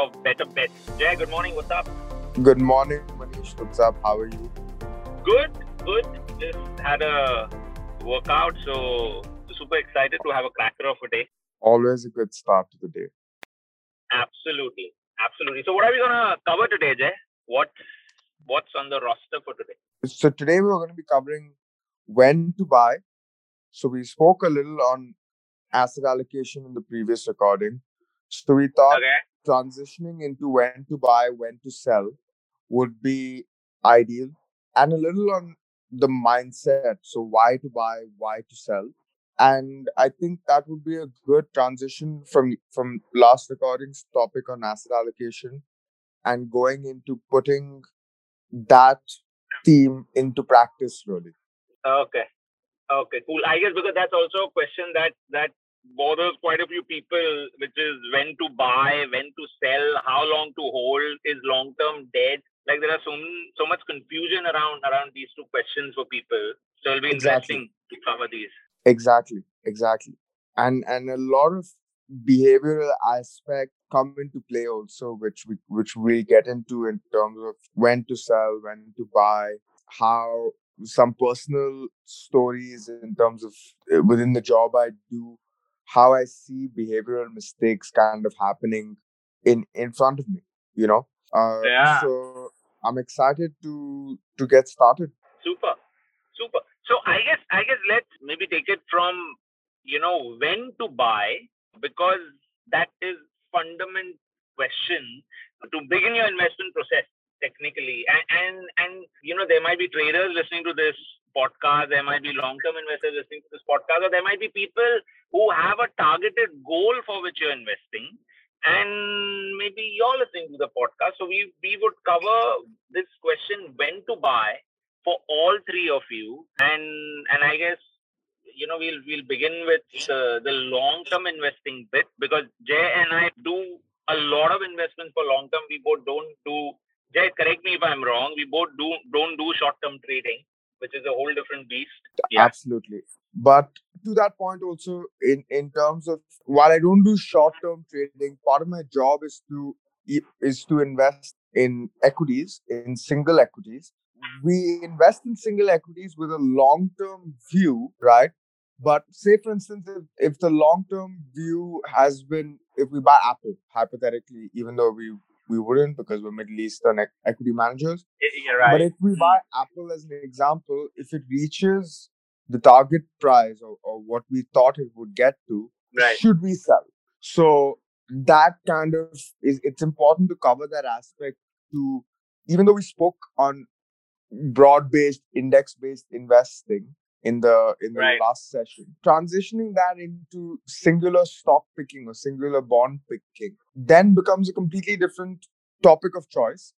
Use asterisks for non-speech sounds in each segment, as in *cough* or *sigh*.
of Better Bets. Jay, good morning. What's up? Good morning, Manish. What's up? How are you? Good, good. Just had a workout, so super excited to have a cracker of a day. Always a good start to the day. Absolutely, absolutely. So, what are we gonna cover today, Jay? What what's on the roster for today? So today we're going to be covering when to buy. So we spoke a little on asset allocation in the previous recording. So we thought Okay. Transitioning into when to buy, when to sell would be ideal, and a little on the mindset. So why to buy, why to sell, and I think that would be a good transition from from last recording's topic on asset allocation, and going into putting that theme into practice. Really, Okay. Okay, cool. I guess because that's also a question that that bothers quite a few people, which is when to buy, when to sell, how long to hold, is long term dead. Like there are so so much confusion around around these two questions for people. So it'll be Exactly. interesting to cover these. exactly, exactly, and and a lot of behavioral aspect come into play also, which we which we get into in terms of when to sell, when to buy, how some personal stories in terms of uh, within the job I do, how I see behavioral mistakes kind of happening in in front of me. You know, uh, Yeah. so I'm excited to to get started. Super, super. So I guess I guess let's maybe take it from you know when to buy because that is fundamental question to begin your investment process technically and and and you know there might be traders listening to this podcast there might be long term investors listening to this podcast or there might be people who have a targeted goal for which you're investing and maybe you're listening to the podcast. So we we would cover this question when to buy for all three of you. And and i guess you know we'll we'll begin with the the long term investing bit because jay and i do a lot of investments for long term we both don't do jay correct me if i'm wrong we both do don't do short term trading which is a whole different beast yeah Absolutely. But to that point also in, in terms of while I don't do short term trading, part of my job is to is to invest in equities, in single equities. We invest in single equities with a long term view, right? But say for instance, if, if the long term view has been if we buy Apple, hypothetically, even though we we wouldn't because we're Middle Eastern equity managers, you're right. But if we buy Apple as an example, if it reaches the target price or, or what we thought it would get to, right. should we sell? So that kind of is it's important to cover that aspect to even though we spoke on broad-based index-based investing in the in the Right. last session transitioning that into singular stock picking or singular bond picking then becomes a completely different topic of choice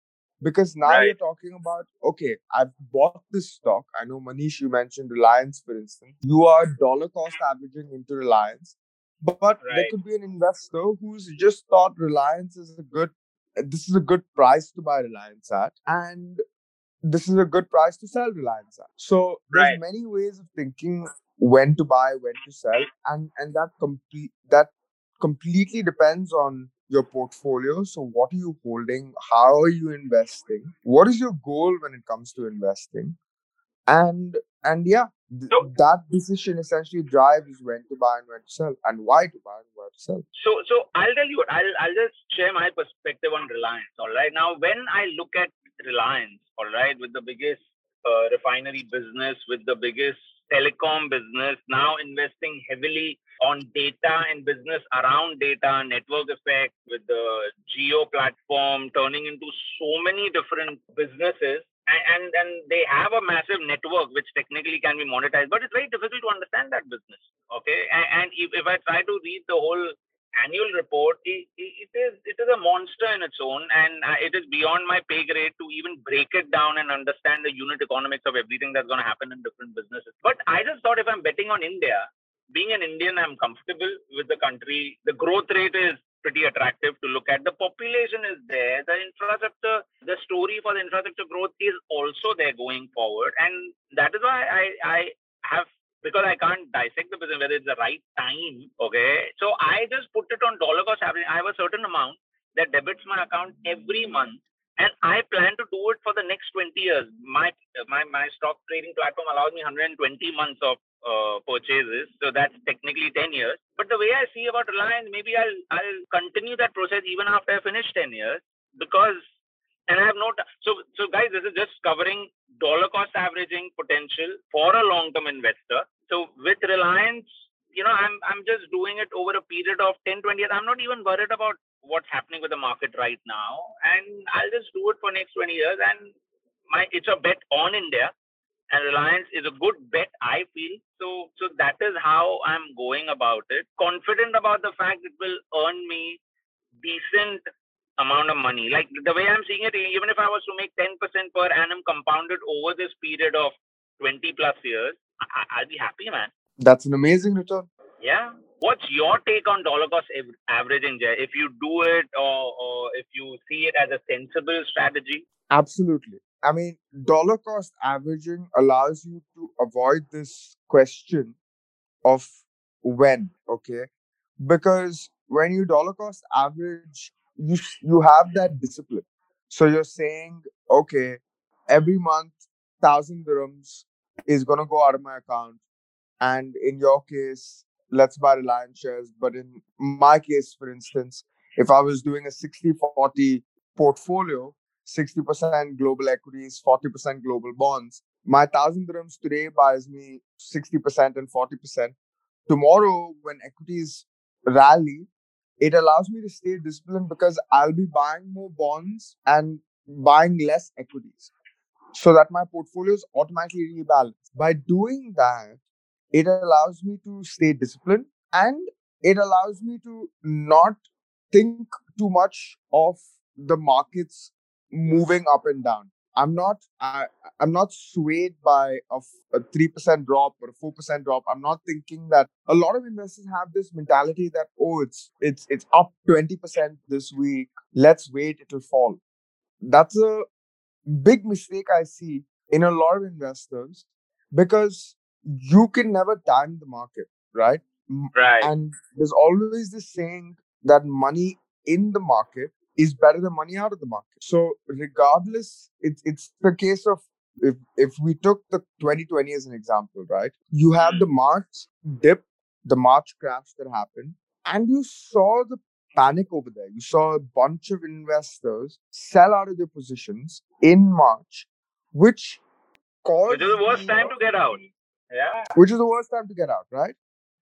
because now Right. you're talking about okay i've bought this stock i know manish you mentioned reliance for instance you are dollar cost averaging into reliance but there could be an investor who's just thought reliance is a good this is a good price to buy reliance at and this is a good price to sell reliance at so there's Right. many ways of thinking when to buy when to sell and and that complete that completely depends on your portfolio so what are you holding how are you investing what is your goal when it comes to investing and and yeah th- So- that decision essentially drives when to buy and when to sell and why to buy and why to sell So, so I'll tell you what. I'll I'll just share my perspective on Reliance. All right. Now, when I look at Reliance, all right, with the biggest uh, refinery business, with the biggest telecom business, now investing heavily on data and business around data, network effect, with the Jio platform turning into so many different businesses. And, and and they have a massive network which technically can be monetized, but it's very difficult to understand that business. Okay, and, and if, if I try to read the whole annual report, it, it is it is a monster in its own, and uh, it is beyond my pay grade to even break it down and understand the unit economics of everything that's going to happen in different businesses. But I just thought if I'm betting on India, being an Indian, I'm comfortable with the country. The growth rate is pretty attractive to look at. The population is there. The infrastructure, the story for the infrastructure growth is also there going forward, and that is why I I have because I can't dissect the business whether it's the right time. Okay. So I just put it on dollar cost average. I have a certain amount that debits my account every month. And I plan to do it for the next 20 years. My my my stock trading platform allows me 120 months of uh, purchases, so that's technically 10 years. But the way I see about Reliance, maybe I'll I'll continue that process even after I finish 10 years because and I have no t- so so guys, this is just covering dollar cost averaging potential for a long term investor. So with Reliance, you know, I'm I'm just doing it over a period of 10, 20 years. I'm not even worried about what's happening with the market right now, and I'll just do it for next 20 years. And my it's a bet on India, and Reliance is a good bet. I feel so. So that is how I'm going about it. Confident about the fact it will earn me decent amount of money. Like the way I'm seeing it, even if I was to make 10% per annum compounded over this period of 20 plus years, I- I'll be happy, man. That's an amazing return. Yeah. What's your take on dollar cost av- averaging, Jay? If you do it or, or if you see it as a sensible strategy? Absolutely. I mean, dollar cost averaging allows you to avoid this question of when, okay? Because when you dollar cost average, you you have that discipline. So you're saying, okay, every month, thousand dirhams is gonna go out of my account, and in your case, let's buy Reliance shares. But in my case, for instance, if I was doing a 60-40 portfolio, 60% global equities, 40% global bonds. My thousand dirhams today buys me 60% and 40%. Tomorrow, when equities rally, it allows me to stay disciplined because I'll be buying more bonds and buying less equities so that my portfolio is automatically rebalanced. By doing that, it allows me to stay disciplined and it allows me to not think too much of the markets moving up and down. I'm not I, I'm not swayed by a f- a three percent drop or a four percent drop. I'm not thinking that a lot of investors have this mentality that oh it's it's it's up twenty percent this week. Let's wait, it'll fall. That's a big mistake I see in a lot of investors because you can never time the market, right? Right. and there's always this saying that money in the market is better than money out of the market. So regardless, it's it's the case of if if we took the 2020 as an example, right? You have the hmm. March dip, the March crash that happened, and you saw the panic over there. You saw a bunch of investors sell out of their positions in March, which caused Which is the worst time to get out. Yeah. which is the worst time to get out, right?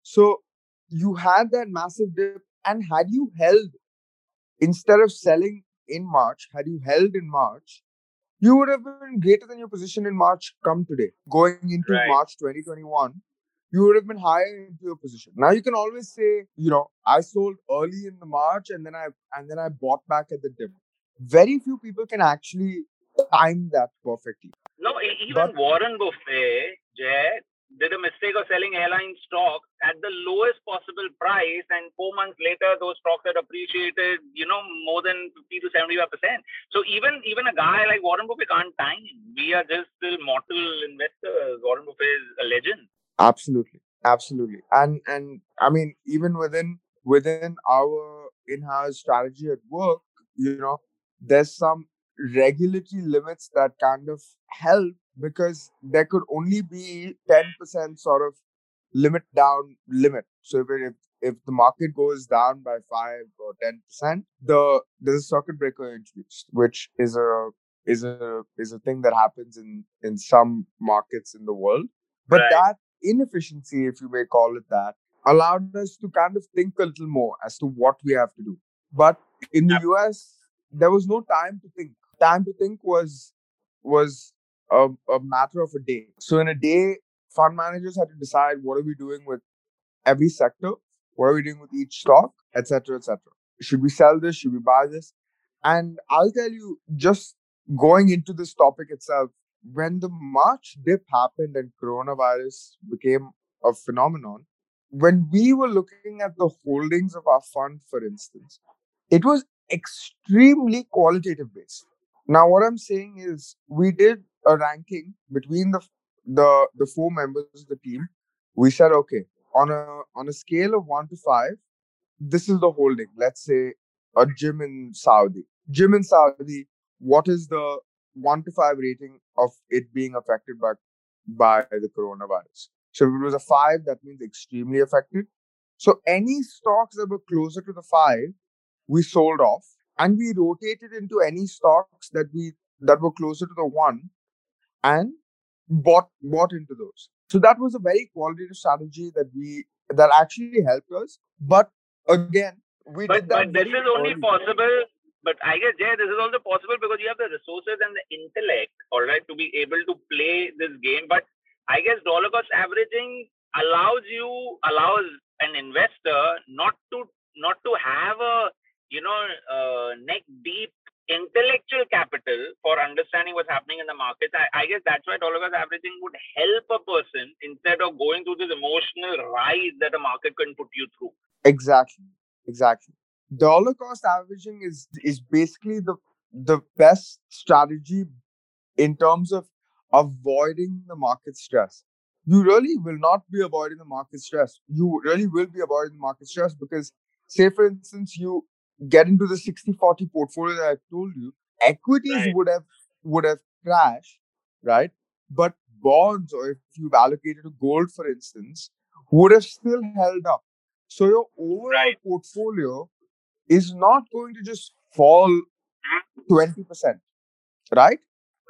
So you had that massive dip, and had you held instead of selling in March, had you held in March, you would have been greater than your position in March come today. Going into Right. March 2021, you would have been higher into your position. Now you can always say, you know, I sold early in the March and then I and then I bought back at the dip. Very few people can actually time that perfectly. No, even But- Warren Buffett, Jay, did a mistake of selling airline stocks at the lowest possible price, and four months later, those stocks had appreciated, you know, more than 50 to 75 percent. So even even a guy like Warren Buffett can't time. We are just still mortal investors. Warren Buffett is a legend. Absolutely, absolutely, and and I mean even within within our in-house strategy at work, you know, there's some regulatory limits that kind of help because there could only be ten percent sort of limit down limit. So if it, if if the market goes down by five or ten percent, the there's a circuit breaker introduced, which is a is a is a thing that happens in in some markets in the world. But Right. that inefficiency, if you may call it that, allowed us to kind of think a little more as to what we have to do. But in the US, there was no time to think. Time to think was was a, a matter of a day. So in a day, fund managers had to decide what are we doing with every sector, what are we doing with each stock, etc., etc. Should we sell this? Should we buy this? And I'll tell you, just going into this topic itself, when the March dip happened and coronavirus became a phenomenon, when we were looking at the holdings of our fund, for instance, it was extremely qualitative based. Now, what I'm saying is, we did a ranking between the the the four members of the team we said, okay, on a on a scale of one to five, this is the holding. Let's say a gym in Saudi. Gym in Saudi, what is the one to five rating of it being affected by by the coronavirus? So if it was a five, that means extremely affected. So any stocks that were closer to the five, we sold off and we rotated into any stocks that we that were closer to the one and bought bought into those. So that was a very qualitative strategy that we that actually helped us. But again, we but, did that. But this is only early. possible. But I guess Jay, this is also possible because you have the resources and the intellect, all right, to be able to play this game. But I guess dollar cost averaging allows you allows an investor not to not to have a you know uh, neck deep intellectual capital for understanding what's happening in the markets. I, I guess that's why dollar cost averaging would help a person instead of going through this emotional rise that a market can put you through. Exactly. Exactly. Dollar cost averaging is is basically the the best strategy in terms of avoiding the market stress. You really will not be avoiding the market stress. You really will be avoiding the market stress because, say, for instance, you get into the 60-40 portfolio that I told you, equities Right. would have would have crashed, right? But bonds, or if you've allocated to gold, for instance, would have still held up. So your overall Right. portfolio is not going to just fall 20%, right?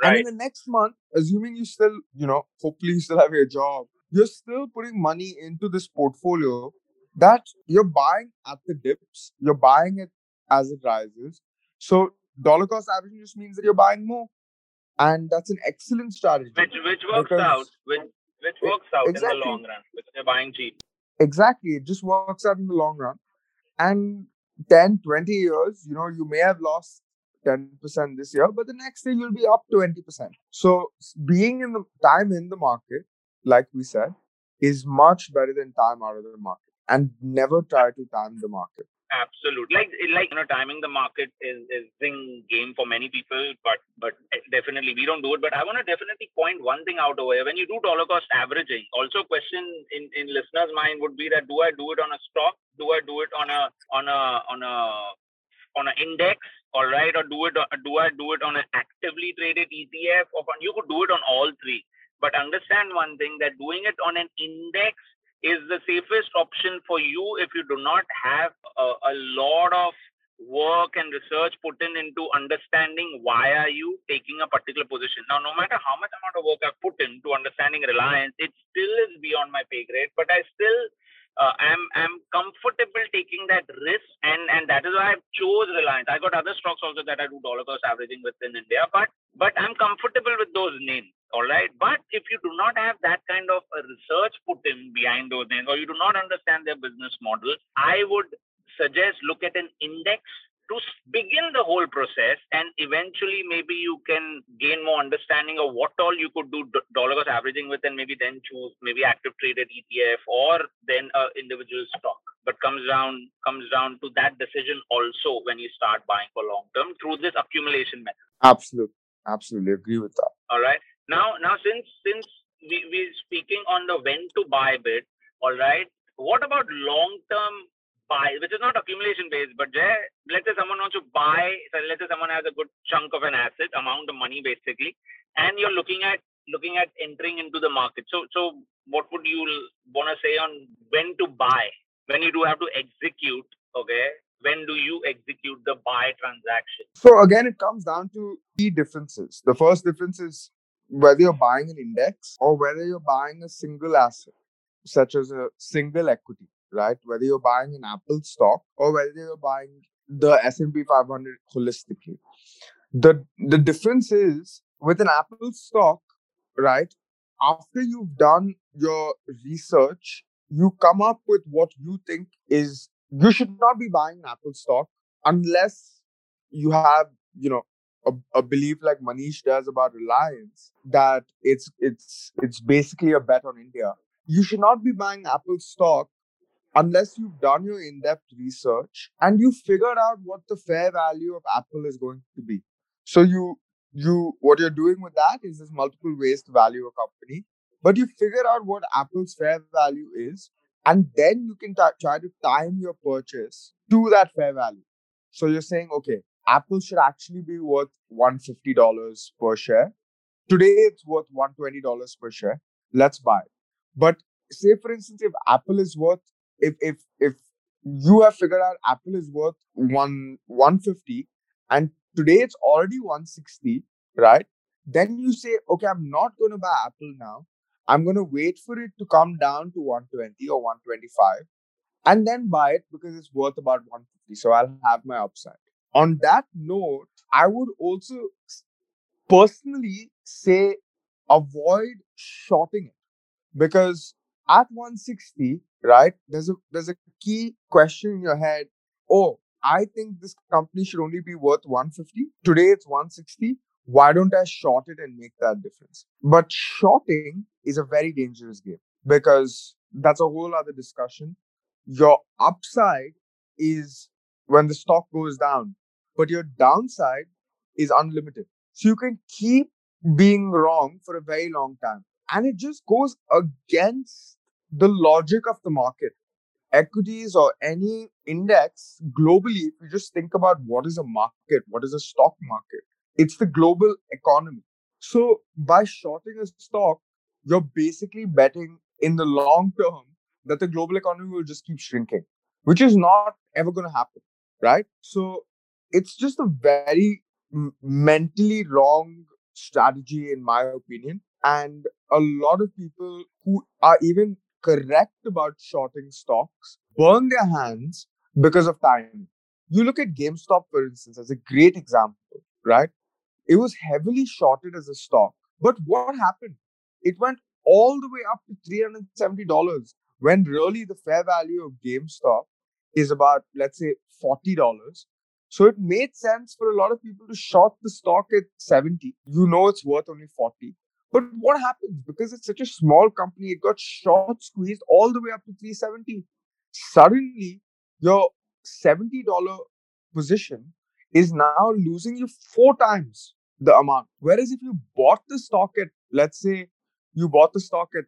And in the next month, assuming you still, you know, hopefully you still have your job, you're still putting money into this portfolio that you're buying at the dips, you're buying it as it rises. So dollar cost averaging just means that you're buying more. And that's an excellent strategy. Which which works out. Which which works out exactly. in the long run because you're buying cheap. Exactly. It just works out in the long run. And 10, 20 years, you know, you may have lost 10% this year, but the next year you'll be up 20%. So being in the time in the market, like we said, is much better than time out of the market. And never try to time the market. Absolutely. Like like you know, timing the market is is thing game for many people, but but eh, definitely we don't do it. But I want to definitely point one thing out over here. When you do dollar cost averaging, also a question in in listeners' mind would be that do I do it on a stock? Do I do it on a on a on a on an index? All right, or do it do I do it on an actively traded ETF? Or on, you could do it on all three. But understand one thing that doing it on an index is the safest option for you if you do not have a, a lot of work and research put in into understanding why are you taking a particular position. Now no matter how much amount of work i've put into understanding reliance it still is beyond my pay grade but i still uh, am am comfortable taking that risk and and that is why i chose reliance. I got other stocks also that i do dollar cost averaging within india but but i'm comfortable with those names all right but if you do not have that kind of a research put in behind those names or you do not understand their business model i would suggest look at an index to begin the whole process and eventually maybe you can gain more understanding of what all you could do dollar cost averaging with and maybe then choose maybe active traded etf or then a individual stock but comes down comes down to that decision also when you start buying for long term through this accumulation method Absolutely. Absolutely agree with that. all right now now since since we, we're speaking on the when to buy bit all right what about long term buy which is not accumulation based but let's say someone wants to buy so let's say someone has a good chunk of an asset amount of money basically and you're looking at looking at entering into the market. So so what would you want to say on when to buy? When you do have to execute okay when do you execute the buy transaction? So again, it comes down to key differences. The first difference is whether you're buying an index or whether you're buying a single asset, such as a single equity, right? Whether you're buying an Apple stock or whether you're buying the S&P 500 holistically. The the difference is with an Apple stock, right? After you've done your research, you come up with what you think is you should not be buying an Apple stock unless you have, you know, a, a belief like Manish does about Reliance that it's it's it's basically a bet on India. You should not be buying Apple stock unless you've done your in-depth research and you figured out what the fair value of Apple is going to be. So you you what you're doing with that is there's multiple ways to value a company. but you figure out what Apple's fair value is, and then you can t- try to time your purchase to that fair value. So you're saying, okay, Apple should actually be worth $150 per share. Today it's worth $120 per share. Let's buy. But say for instance, if Apple is worth if if if you have figured out Apple is worth one 150 and today it's already 160, right? Then you say, okay, I'm not going to buy Apple now. I'm going to wait for it to come down to 120 or 125 and then buy it because it's worth about 150. So I'll have my upside. On that note, I would also personally say avoid shorting it because at 160, right, there's a there's a key question in your head. Oh, I think this company should only be worth 150. Today it's 160. Why don't I short it and make that difference? But shorting is a very dangerous game because that's a whole other discussion. Your upside is when the stock goes down, but your downside is unlimited. So you can keep being wrong for a very long time. And it just goes against the logic of the market. Equities or any index globally, if you just think about what is a market, what is a stock market, it's the global economy. So by shorting a stock, you're basically betting in the long term that the global economy will just keep shrinking, which is not ever going to happen, right? So it's just a very mentally wrong strategy, in my opinion. And a lot of people who are even correct about shorting stocks burn their hands because of time. You look at GameStop, for instance, as a great example, right? It was heavily shorted as a stock. But what happened? It went all the way up to $370 when really the fair value of GameStop is about, let's say, $40. So it made sense for a lot of people to short the stock at 70. You know it's worth only 40. But what happens? Because it's such a small company, it got short squeezed all the way up to 370. Suddenly, your $70 position is now losing you four times the amount. Whereas if you bought the stock at, let's say, you bought the stock at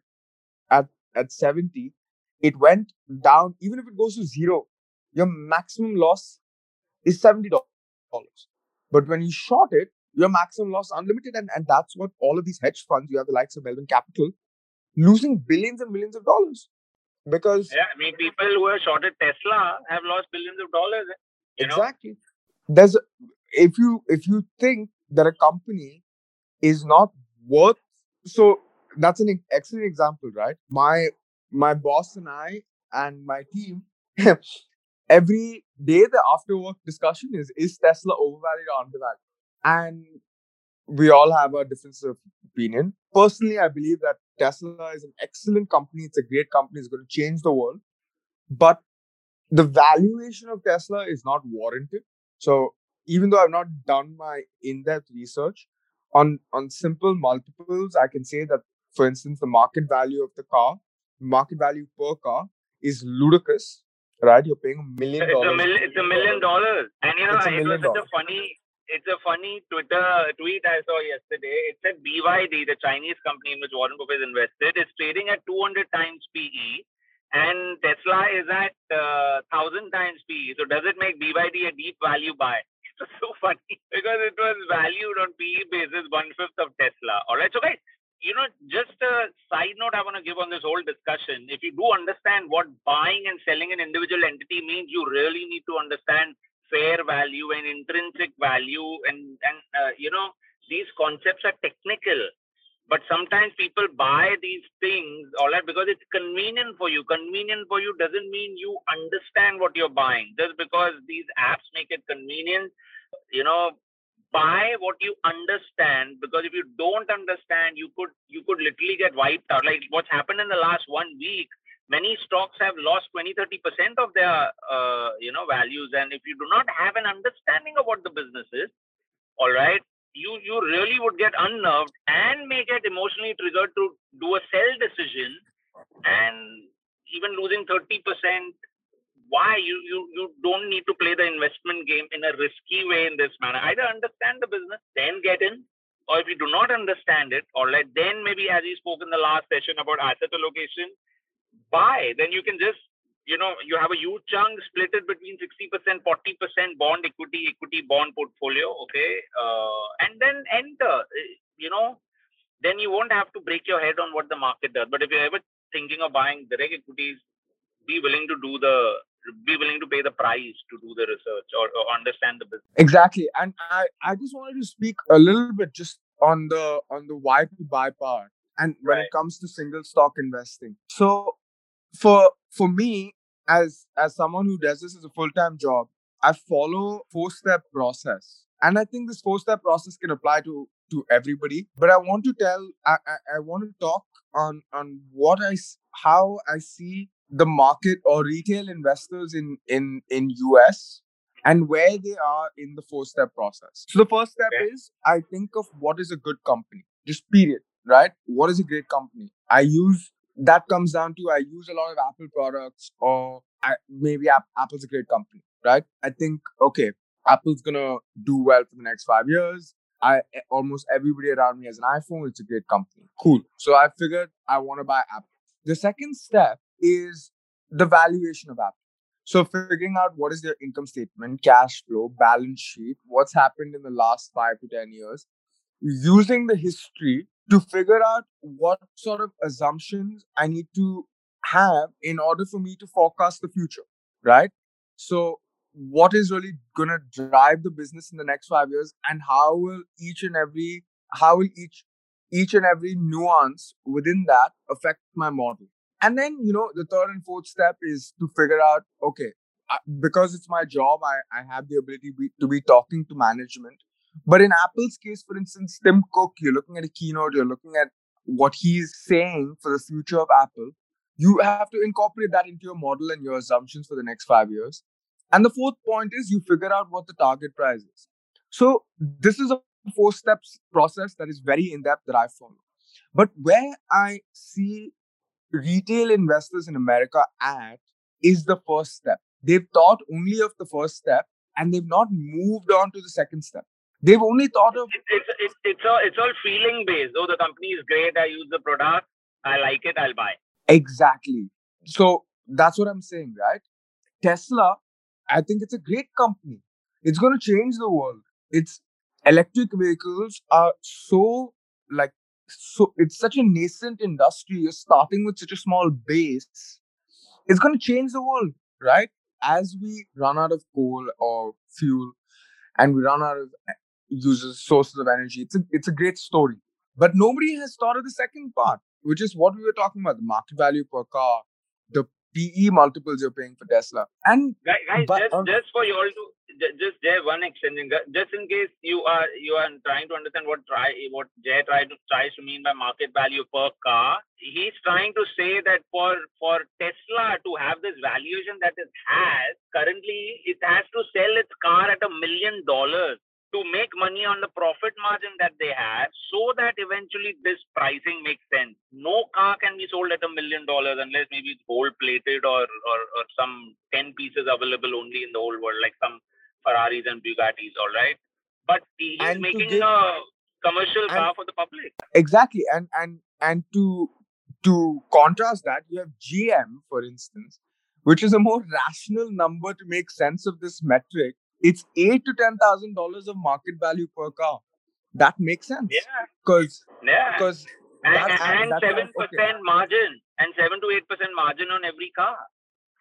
at at 70, it went down, even if it goes to zero, your maximum loss is $70. But when you short it, your maximum loss unlimited. And, and that's what all of these hedge funds, you have the likes of Melvin Capital, losing billions and millions of dollars. Because yeah, I mean people who have shorted Tesla have lost billions of dollars. You exactly. Know? There's a, if you if you think that a company is not worth so that's an excellent example, right? My my boss and I and my team *laughs* every day the after work discussion is is Tesla overvalued or undervalued? And we all have a difference of opinion. Personally, I believe that Tesla is an excellent company. It's a great company. It's going to change the world. But the valuation of Tesla is not warranted. So even though I've not done my in-depth research on on simple multiples, I can say that, for instance, the market value of the car, market value per car, is ludicrous. Right? You're paying a million dollars. It's a million. It's a million dollars. And you know, it was such a funny it's a funny Twitter tweet I saw yesterday. It said BYD, the Chinese company in which Warren Buffett is invested, is trading at 200 times PE, and Tesla is at uh, 1000 times PE. So does it make BYD a deep value buy? *laughs* It's so funny because it was valued on PE basis one fifth of Tesla. All right, so guys. You know, just a side note I want to give on this whole discussion. If you do understand what buying and selling an individual entity means, you really need to understand fair value and intrinsic value and and uh, you know these concepts are technical. But sometimes people buy these things all right because it's convenient for you. Convenient for you doesn't mean you understand what you're buying. Just because these apps make it convenient you know buy what you understand because if you don't understand you could you could literally get wiped out. Like what's happened in the last one week many stocks have lost 20 30% of their uh, you know values. And if you do not have an understanding of what the business is all right you you really would get unnerved and may get emotionally triggered to do a sell decision and even losing 30% why you you you don't need to play the investment game in a risky way in this manner either understand the business then get in or if you do not understand it, all right, then maybe as we spoke in the last session about asset allocation, buy. Then you can just, you know, you have a huge chunk, split it between 60%, 40% bond equity, equity bond portfolio, okay, uh, and then enter. You know, then you won't have to break your head on what the market does. But if you're ever thinking of buying direct equities, be willing to do the be willing to pay the price to do the research or, or understand the business. Exactly. And I, I just wanted to speak a little bit just on the on the why to buy part and when Right. it comes to single stock investing. So for for me, as as someone who does this as a full-time job, I follow four-step process. And I think this four-step process can apply to to everybody. But I want to tell I, I, I want to talk on on what i how I see the market or retail investors in in in US and where they are in the four step process. So the first step Okay. is I think of what is a good company, just period, right? What is a great company? I use that comes down to I use a lot of Apple products or I, maybe App, Apple's a great company, right? I think okay, Apple's gonna do well for the next five years. I eh, almost everybody around me has an iPhone. It's a great company. Cool. So I figured I want to buy Apple. The second step is the valuation of Apple. So figuring out what is their income statement, cash flow, balance sheet, what's happened in the last five to ten years, using the history to figure out what sort of assumptions I need to have in order for me to forecast the future, right? So what is really going to drive the business in the next five years and how will each and every how will each each and every nuance within that affect my model and then you know the third and fourth step is to figure out okay because it's my job i i have the ability to be talking to management. But in apple's case for instance tim cook you're looking at a keynote you're looking at what he's saying for the future of apple. You have to incorporate that into your model and your assumptions for the next five years. And the fourth point is you figure out what the target price is. So this is a four steps process that is very in depth that i follow. But where i see retail investors in America at is the first step. They've thought only of the first step and they've not moved on to the second step. They've only thought of It, it's it's it's all it's all feeling based. Oh, the company is great. I use the product. I like it. I'll buy. exactly. So that's what I'm saying, right? Tesla, I think it's a great company. It's going to change the world. It's electric vehicles are so like so it's such a nascent industry. You're starting with such a small base. It's going to change the world, right? As we run out of coal or fuel, and we run out of eh, uses sources of energy, it's a it's a great story. But nobody has thought of the second part, which is what we were talking about: the market value per car, PE multiples you're paying for Tesla, and Guys, guys But just on- just for you all to ju- just Jay one extension, just in case you are you are trying to understand what try what Jay tried to tries to mean by market value per car. He's trying to say that for for Tesla to have this valuation that it has currently, it has to sell its car at a million dollars to make money on the profit margin that they have so that eventually this pricing makes sense. No car can be sold at a million dollars unless maybe it's gold plated or, or, or some 10 pieces available only in the whole world, like some Ferraris and Bugattis, all right? But he- he's And making give- a commercial and- car for the public. exactly and and and to to contrast that you have gm for instance which is a more rational number to make sense of this metric it's eight to ten thousand dollars of market value per car that makes sense Yeah, because yeah. because And, seven percent margin and seven to eight percent margin on every car.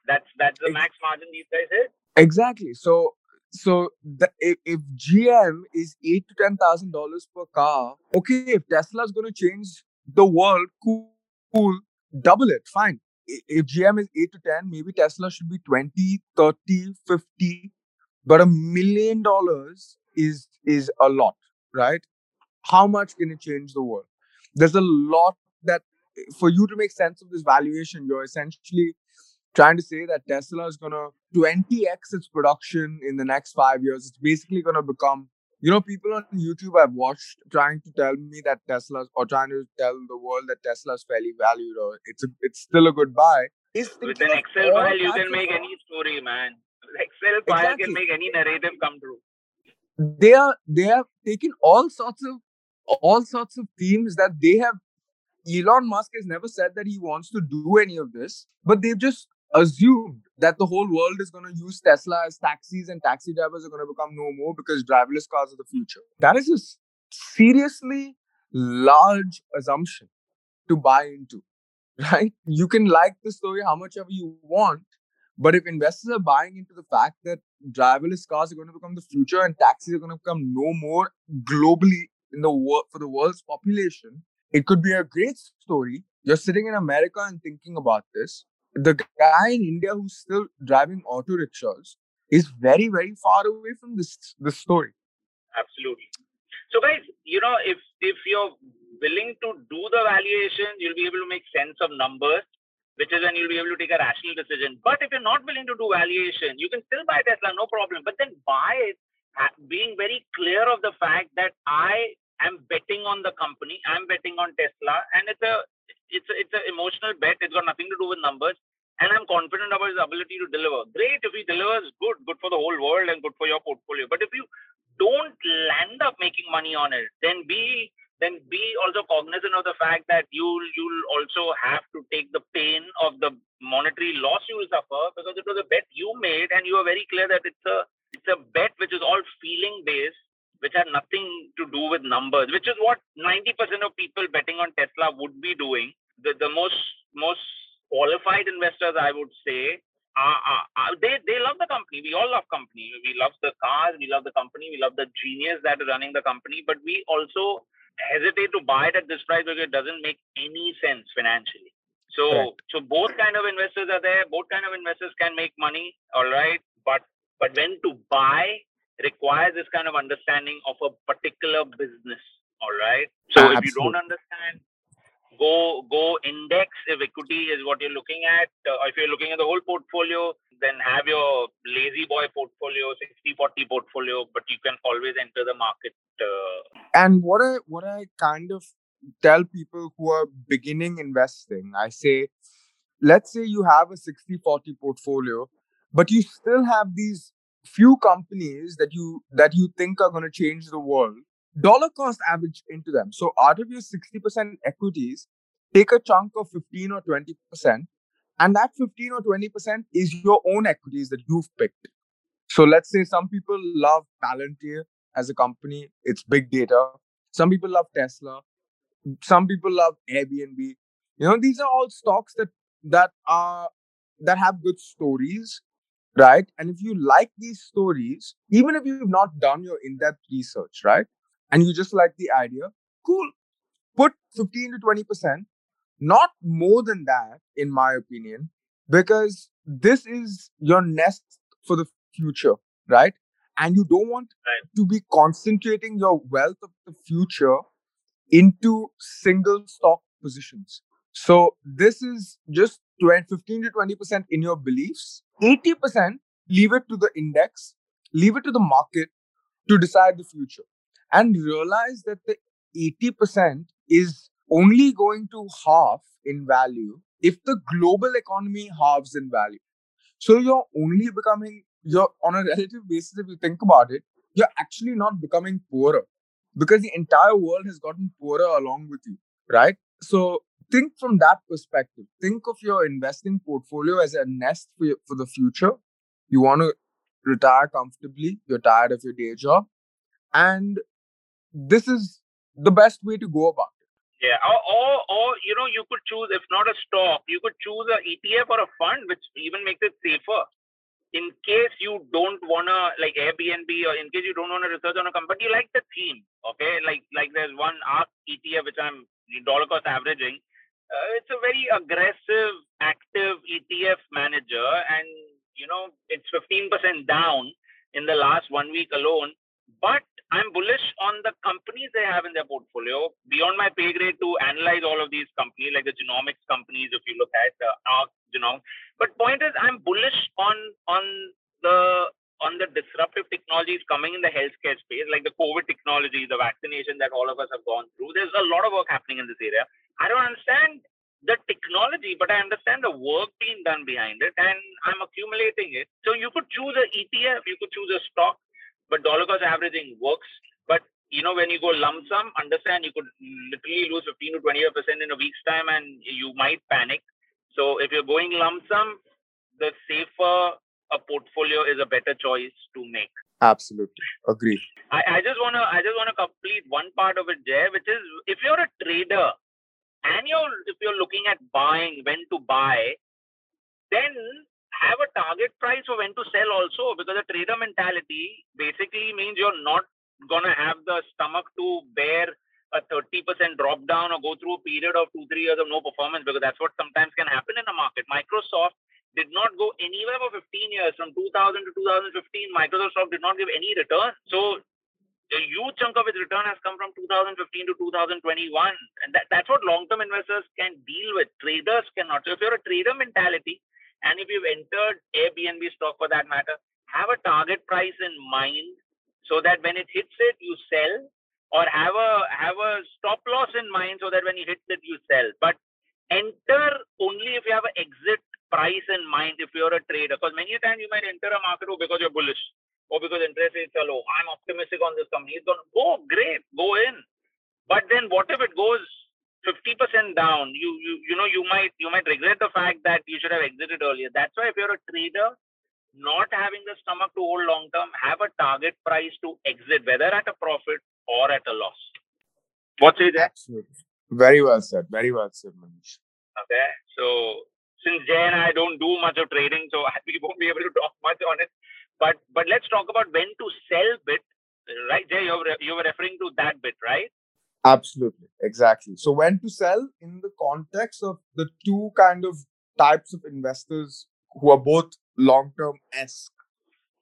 That's that's the Ex- max margin these guys hit. exactly so so the, if, if gm is eight to ten thousand dollars per car okay if tesla's going to change the world cool, cool double it fine if gm is 8 to 10 maybe tesla should be 20 30 50 but a million dollars is is a lot right? How much can it change the world? There's a lot that for you to make sense of this valuation you're essentially trying to say that tesla is going to 20x its production in the next 5 years. It's basically going to become you know people on youtube i've watched trying to tell me that tesla's or trying to tell the world that tesla's fairly valued or it's a, it's still a good buy. With an Excel file, you can make any story, man. Excel file Exactly. can make any narrative come true. they are they have taken all sorts of all sorts of themes that they have. Elon Musk has never said that he wants to do any of this, but they've just assumed that the whole world is going to use Tesla as taxis and taxi drivers are going to become no more because driverless cars are the future. That is a seriously large assumption to buy into, *laughs* right? You can like the story how much ever you want, but if investors are buying into the fact that driverless cars are going to become the future and taxis are going to become no more globally in the world for the world's population, it could be a great story. You're sitting in America and thinking about this. The guy in India who's still driving auto rickshaws is very, very far away from this this story. Absolutely. So, guys, you know, if if you're willing to do the valuation, you'll be able to make sense of numbers, which is when you'll be able to take a rational decision. But if you're not willing to do valuation, you can still buy Tesla, no problem. But then buy it being very clear of the fact that I am betting on the company, I'm betting on Tesla, and it's a it's a, it's an emotional bet. It's got nothing to do with numbers, and I'm confident about his ability to deliver. Great if he delivers, good, good for the whole world and good for your portfolio. But if you don't land up making money on it, then be then be also cognizant of the fact that you'll you'll also have to take the pain of the monetary loss you will suffer because it was a bet you made and you are very clear that it's a it's a bet which is all feeling based which had nothing to do with numbers which is what 90% of people betting on tesla would be doing. The, the most most qualified investors i would say are, they they love the company. We all love company. We love the cars we love the company we love the genius that is running the company but we also hesitate to buy it at this price because it doesn't make any sense financially. So, so both kind of investors are there. Both kind of investors can make money. All right, but but when to buy requires this kind of understanding of a particular business. All right. So if you don't understand, go go index if equity is what you're looking at. Uh, if you're looking at the whole portfolio, then have your lazy boy portfolio 60 40 portfolio but you can always enter the market uh... and what i what i kind of tell people who are beginning investing i say let's say you have a 60 40 portfolio but you still have these few companies that you that you think are going to change the world dollar cost average into them. So out of your 60% equities take a chunk of 15 or 20% and that 15 or 20% is your own equities that you've picked. So let's say some people love Palantir as a company, it's big data. Some people love Tesla. Some people love Airbnb. You know, these are all stocks that that are that have good stories, right? And if you like these stories, even if you've not done your in-depth research, right? And you just like the idea, cool. Put 15 to 20% not more than that, in my opinion, because this is your nest for the future, right? And you don't want right. to be concentrating your wealth of the future into single stock positions. So this is just 20, 15 to 20% in your beliefs. 80% leave it to the index, leave it to the market to decide the future. And realize that the 80% is only going to halve in value if the global economy halves in value. So you're only becoming, you're on a relative basis, if you think about it, you're actually not becoming poorer because the entire world has gotten poorer along with you, right? So think from that perspective. Think of your investing portfolio as a nest for, your, for the future. You want to retire comfortably, you're tired of your day job. And this is the best way to go about yeah, or, or, or you know, you could choose if not a stock, you could choose a ETF or a fund, which even makes it safer. In case you don't wanna like Airbnb, or in case you don't wanna research on a company, you like the theme. Okay, like like there's one ARK ETF which I'm dollar cost averaging. Uh, it's a very aggressive, active ETF manager, and you know it's 15% down in the last one week alone. But I'm bullish on the companies they have in their portfolio beyond my pay grade to analyze all of these companies, like the genomics companies, if you look at uh, the ARK genome. But point is, I'm bullish on on the on the disruptive technologies coming in the healthcare space, like the COVID technology, the vaccination that all of us have gone through. There's a lot of work happening in this area. I don't understand the technology, but I understand the work being done behind it, and I'm accumulating it. So you could choose an ETF, you could choose a stock, but dollar cost averaging works. But you know, when you go lump sum, understand you could literally lose 15 to 20 percent in a week's time, and you might panic. So if you're going lump sum, the safer a portfolio is a better choice to make. Absolutely, agree. I, I just wanna I just wanna complete one part of it, Jay, which is if you're a trader and you're if you're looking at buying when to buy, then have a target price for when to sell also because a trader mentality basically means you're not gonna have the stomach to bear a 30% drop down or go through a period of two, three years of no performance because that's what sometimes can happen in a market. Microsoft did not go anywhere for 15 years. From 2000 to 2015, Microsoft stock did not give any return. So a huge chunk of its return has come from 2015 to 2021. And that, that's what long-term investors can deal with. Traders cannot. So if you're a trader mentality, and if you've entered Airbnb stock for that matter, have a target price in mind so that when it hits it, you sell, or have a have a stop loss in mind so that when you hit it, you sell. But enter only if you have an exit price in mind if you're a trader. Because many a time you might enter a market oh, because you're bullish or because interest rates are low. I'm optimistic on this company. It's going to go great, go in. But then what if it goes 50% down? You you you know you might you might regret the fact that you should have exited earlier. That's why if you're a trader, not having the stomach to hold long term, have a target price to exit, whether at a profit or at a loss. What's it? Absolutely. Very well said. Very well said, Manish. Okay. So since Jay and I don't do much of trading, so *laughs* we won't be able to talk much on it. But but let's talk about when to sell bit, right? Jay, you were, you were referring to that bit, right? Absolutely, exactly. So when to sell in the context of the two kind of types of investors who are both long-term esque,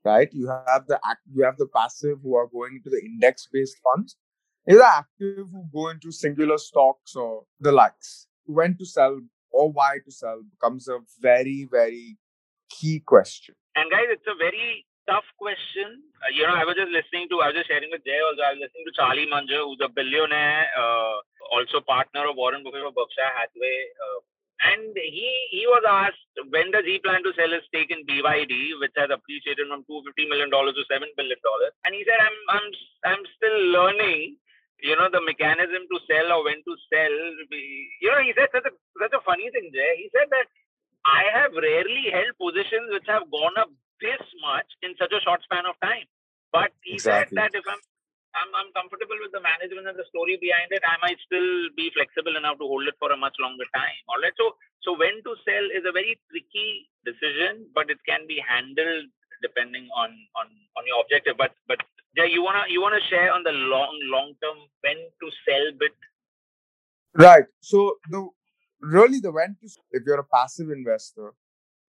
right? You have the you have the passive who are going into the index-based funds. You have the active who go into singular stocks or the likes. When to sell or why to sell becomes a very, very key question. And guys, it's a very tough question. Uh, you know, I was just listening to, I was just sharing with Jay also, I was listening to Charlie Munger, who's a billionaire, uh, also partner of Warren Buffett of Berkshire Hathaway. Uh, and he he was asked when does he plan to sell his stake in BYD, which has appreciated from 250 million dollars to seven billion dollars. And he said, I'm I'm I'm still learning you know, the mechanism to sell or when to sell. You know, he said such a, such a funny thing there. He said that I have rarely held positions which have gone up this much in such a short span of time. But he exactly. said that if I'm, I'm, I'm comfortable with the management and the story behind it, I might still be flexible enough to hold it for a much longer time. All right. So, so when to sell is a very tricky decision, but it can be handled depending on on on your objective. But but Jay, you wanna you wanna share on the long long term when to sell bit? Right. So the really the when to if you're a passive investor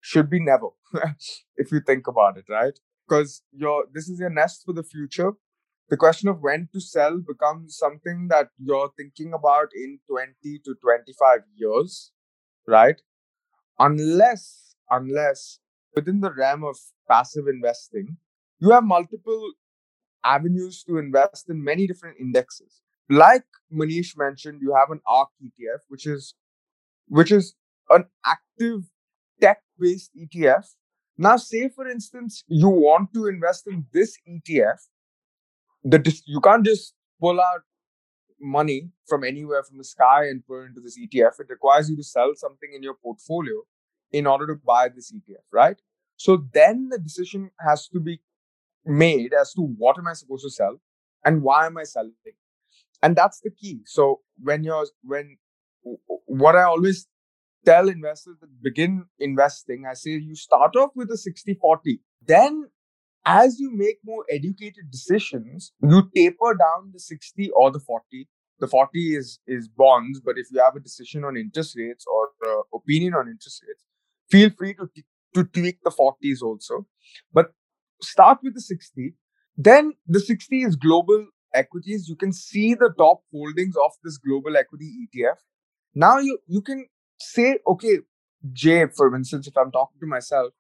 should be never *laughs* if you think about it, right? Because your this is your nest for the future. The question of when to sell becomes something that you're thinking about in 20 to 25 years, right? Unless unless within the realm of passive investing, you have multiple avenues to invest in many different indexes. Like Manish mentioned, you have an ARK ETF, which is which is an active tech-based ETF. Now, say for instance, you want to invest in this ETF, the you can't just pull out money from anywhere from the sky and put it into this ETF. It requires you to sell something in your portfolio in order to buy this ETF, right? So then the decision has to be made as to what am I supposed to sell and why am I selling? And that's the key. So when you're when what I always tell investors that begin investing, I say you start off with a 60-40. Then as you make more educated decisions, you taper down the 60 or the 40. The 40 is is bonds, but if you have a decision on interest rates or uh, opinion on interest rates, feel free to t- to tweak the 40s also. But start with the 60. Then the 60 is global equities. You can see the top holdings of this global equity ETF. Now you, you can say, okay, Jay, for instance, if I'm talking to myself,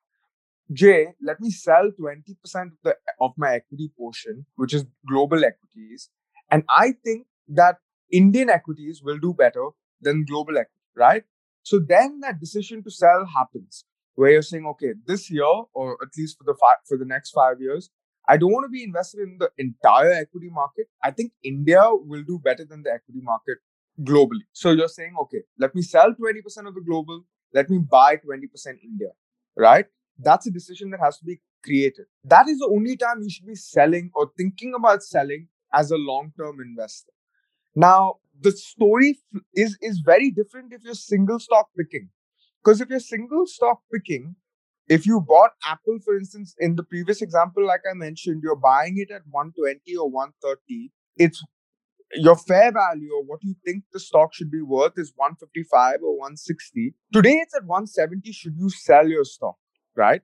Jay, let me sell 20% of, the, of my equity portion, which is global equities. And I think that Indian equities will do better than global equity, right? So then that decision to sell happens where you're saying, okay, this year or at least for the for the next five years, I don't want to be invested in the entire equity market. I think India will do better than the equity market globally. So you're saying, okay, let me sell 20% of the global, let me buy 20% India, right? That's a decision that has to be created. That is the only time you should be selling or thinking about selling as a long term investor. Now, the story is, is very different if you're single stock picking. Because if you're single stock picking, if you bought Apple, for instance, in the previous example, like I mentioned, you're buying it at 120 or 130, it's your fair value or what you think the stock should be worth is 155 or 160. Today it's at 170. Should you sell your stock? Right?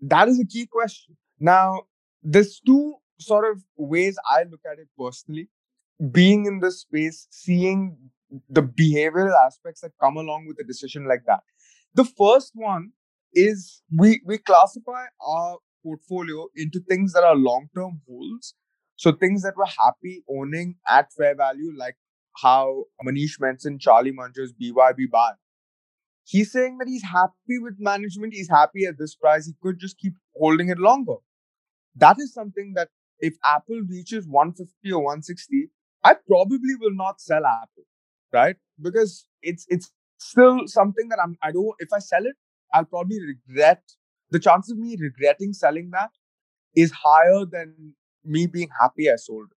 That is a key question. Now, there's two sort of ways I look at it personally. Being in this space, seeing the behavioral aspects that come along with a decision like that. The first one is we we classify our portfolio into things that are long-term holds. So things that we're happy owning at fair value, like how Manish mentioned Charlie Munger's BYD buy. He's saying that he's happy with management, he's happy at this price, he could just keep holding it longer. That is something that if Apple reaches 150 or 160, I probably will not sell Apple, right? Because it's it's still something that I'm I don't if I sell it, I'll probably regret the chance of me regretting selling that is higher than me being happy I sold.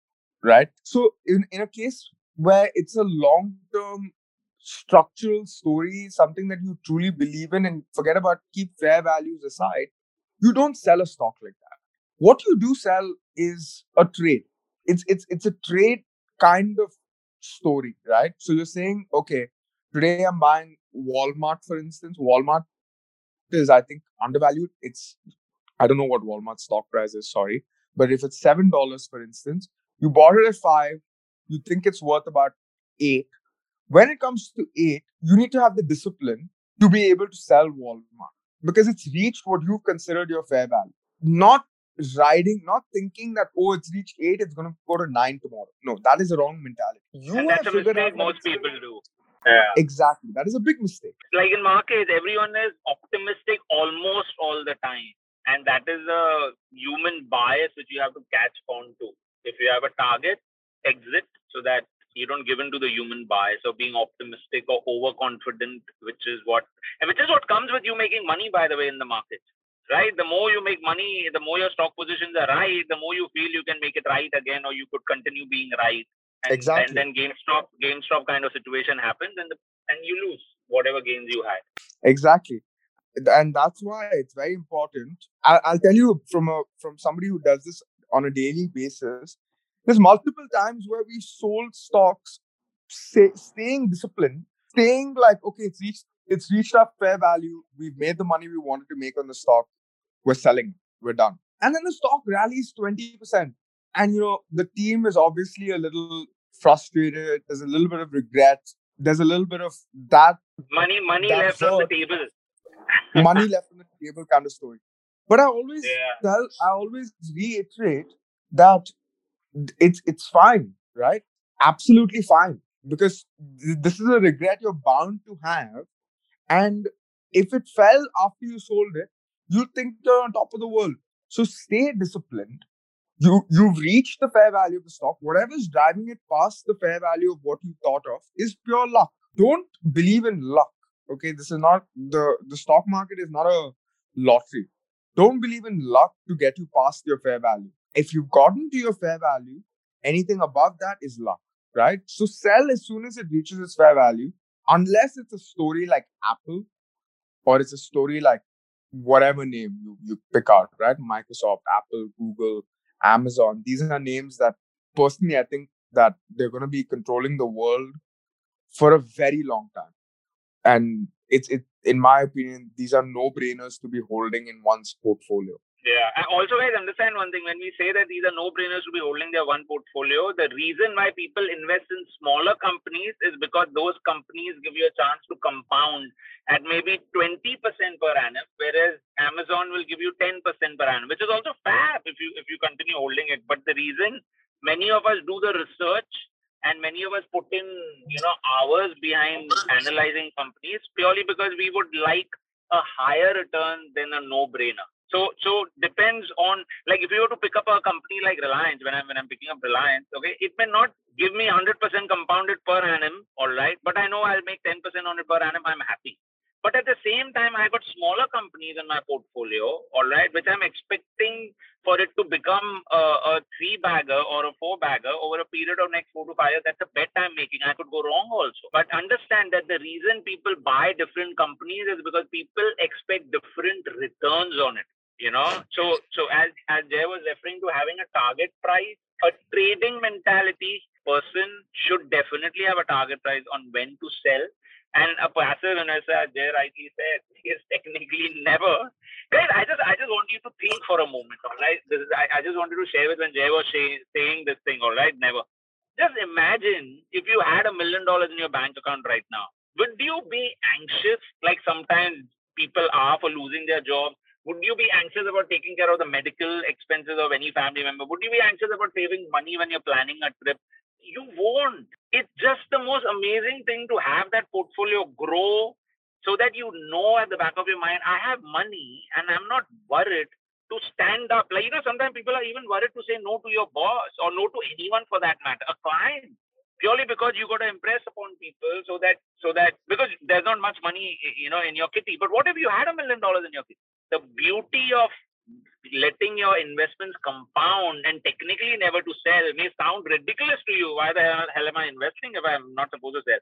Right. So in, in a case where it's a long term structural story, something that you truly believe in and forget about keep fair values aside, you don't sell a stock like that. What you do sell is a trade. It's it's it's a trade kind of story, right? So you're saying, okay, today I'm buying Walmart, for instance. Walmart is I think undervalued. It's I don't know what Walmart stock price is, sorry. But if it's seven dollars, for instance, you bought it at five, you think it's worth about eight. When it comes to eight, you need to have the discipline to be able to sell Walmart because it's reached what you've considered your fair value. Not riding, not thinking that oh, it's reached eight, it's going to go to nine tomorrow. No, that is a wrong mentality. You and that's a mistake most people do. Yeah. Exactly. That is a big mistake. Like in markets, everyone is optimistic almost all the time. And that is a human bias which you have to catch on to. If you have a target, exit so that you don't give in to the human bias of being optimistic or overconfident, which is what and which is what comes with you making money, by the way, in the market. Right? The more you make money, the more your stock positions are right, the more you feel you can make it right again, or you could continue being right. And, exactly. And then GameStop, GameStop kind of situation happens, and the, and you lose whatever gains you had. Exactly, and that's why it's very important. I, I'll tell you from a from somebody who does this on a daily basis. There's multiple times where we sold stocks, say, staying disciplined, staying like, okay, it's reached it's reached our fair value. We've made the money we wanted to make on the stock. We're selling. We're done. And then the stock rallies 20% and you know the team is obviously a little frustrated there's a little bit of regret there's a little bit of that money money that left on the table *laughs* money *laughs* left on the table kind of story but i always yeah. tell i always reiterate that it's it's fine right absolutely fine because th- this is a regret you're bound to have and if it fell after you sold it you think you're on top of the world so stay disciplined you you've reached the fair value of the stock. Whatever is driving it past the fair value of what you thought of is pure luck. Don't believe in luck. Okay, this is not the the stock market is not a lottery. Don't believe in luck to get you past your fair value. If you've gotten to your fair value, anything above that is luck, right? So sell as soon as it reaches its fair value, unless it's a story like Apple or it's a story like whatever name you, you pick out, right? Microsoft, Apple, Google, Amazon. These are names that personally I think that they're going to be controlling the world for a very long time. And it's it in my opinion, these are no brainers to be holding in one's portfolio. Yeah. And also, guys, understand one thing. When we say that these are no brainers to be holding their one portfolio, the reason why people invest in smaller companies is because those companies give you a chance to compound at maybe 20% per annum, whereas Amazon will give you 10% per annum, which is also fab if you if you continue holding it. But the reason many of us do the research and many of us put in you know hours behind analyzing companies purely because we would like a higher return than a no-brainer So so depends on like if you were to pick up a company like Reliance, when I'm when I'm picking up Reliance, okay, it may not give me 100% compounded per annum, all right, but I know I'll make 10% on it per annum. I'm happy. But at the same time, I got smaller companies in my portfolio, all right, which I'm expecting for it to become a, a three bagger or a four bagger over a period of next four to five years. That's a bet I'm making. I could go wrong also. But understand that the reason people buy different companies is because people expect different returns on it you know so so as as jay was referring to having a target price a trading mentality person should definitely have a target price on when to sell and a passive investor jay rightly said is technically never. Guys i just i just want you to think for a moment all right? This is i, I just wanted to share with when jay was say, saying this thing all right? Never. Just imagine if you had a million dollars in your bank account right now would you be anxious like sometimes people are for losing their job? Would you be anxious about taking care of the medical expenses of any family member? Would you be anxious about saving money when you're planning a trip? You won't. It's just the most amazing thing to have that portfolio grow so that you know at the back of your mind, I have money and I'm not worried to stand up. Like, you know, sometimes people are even worried to say no to your boss or no to anyone for that matter, a client purely because you got to impress upon people so that so that because there's not much money you know in your kitty but what if you had a million dollars in your kitty the beauty of letting your investments compound and technically never to sell may sound ridiculous to you. Why the hell am I investing if I'm not supposed to sell?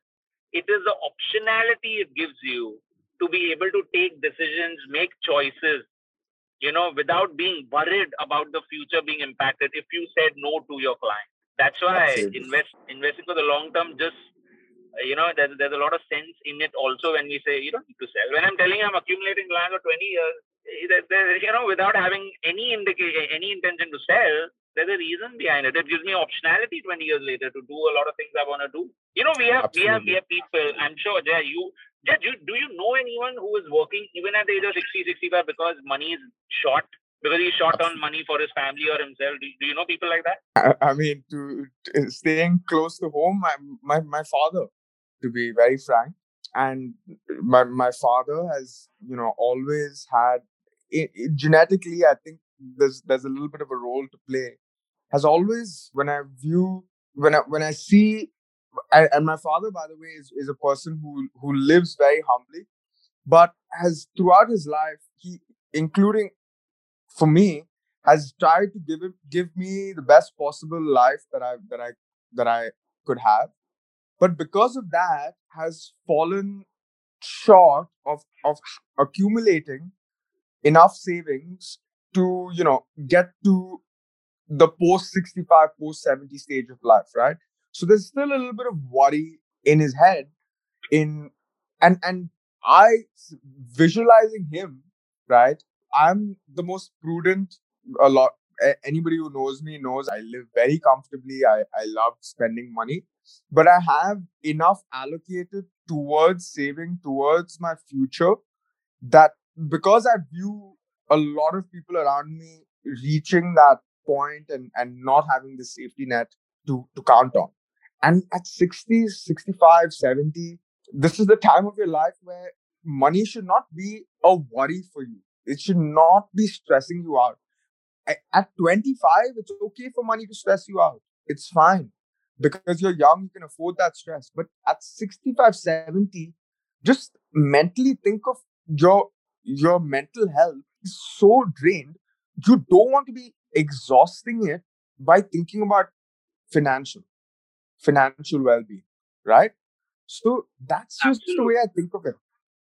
It is the optionality it gives you to be able to take decisions, make choices, you know, without being worried about the future being impacted if you said no to your client. That's why invest investing for the long term just you know there's, there's a lot of sense in it also when we say you don't need to sell when i'm telling you i'm accumulating land for 20 years Eh, you know, without having any indication, eh, any intention to sell, there's a reason behind it. It gives me optionality 20 years later to do a lot of things I want to do. You know, we have Absolutely. we have we have people. I'm sure, Jay, you, Jay, do, do you know anyone who is working even at the age of 60, 65 because money is short? Because he's short on money for his family or himself. Do, do you know people like that? I, I mean, to, to, staying close to home, my, my my father, to be very frank, and my my father has you know always had it, it, genetically, I think there's there's a little bit of a role to play. Has always when I view when I when I see and, and my father, by the way, is, is a person who who lives very humbly, but has throughout his life, he including for me, has tried to give him, give me the best possible life that I that I that I could have. But because of that, has fallen short of of accumulating enough savings to you know get to the post 65 post 70 stage of life right? So there's still a little bit of worry in his head in and and i visualizing him right i'm the most prudent a lot anybody who knows me knows i live very comfortably i i love spending money but i have enough allocated towards saving towards my future that because I view a lot of people around me reaching that point and, and not having the safety net to, to count on. And at 60, 65, 70, this is the time of your life where money should not be a worry for you. It should not be stressing you out. At 25, it's okay for money to stress you out. It's fine because you're young, you can afford that stress. But at 65, 70, just mentally think of your your mental health is so drained, you don't want to be exhausting it by thinking about financial, financial well-being, right? So that's just Absolutely. the way I think of it.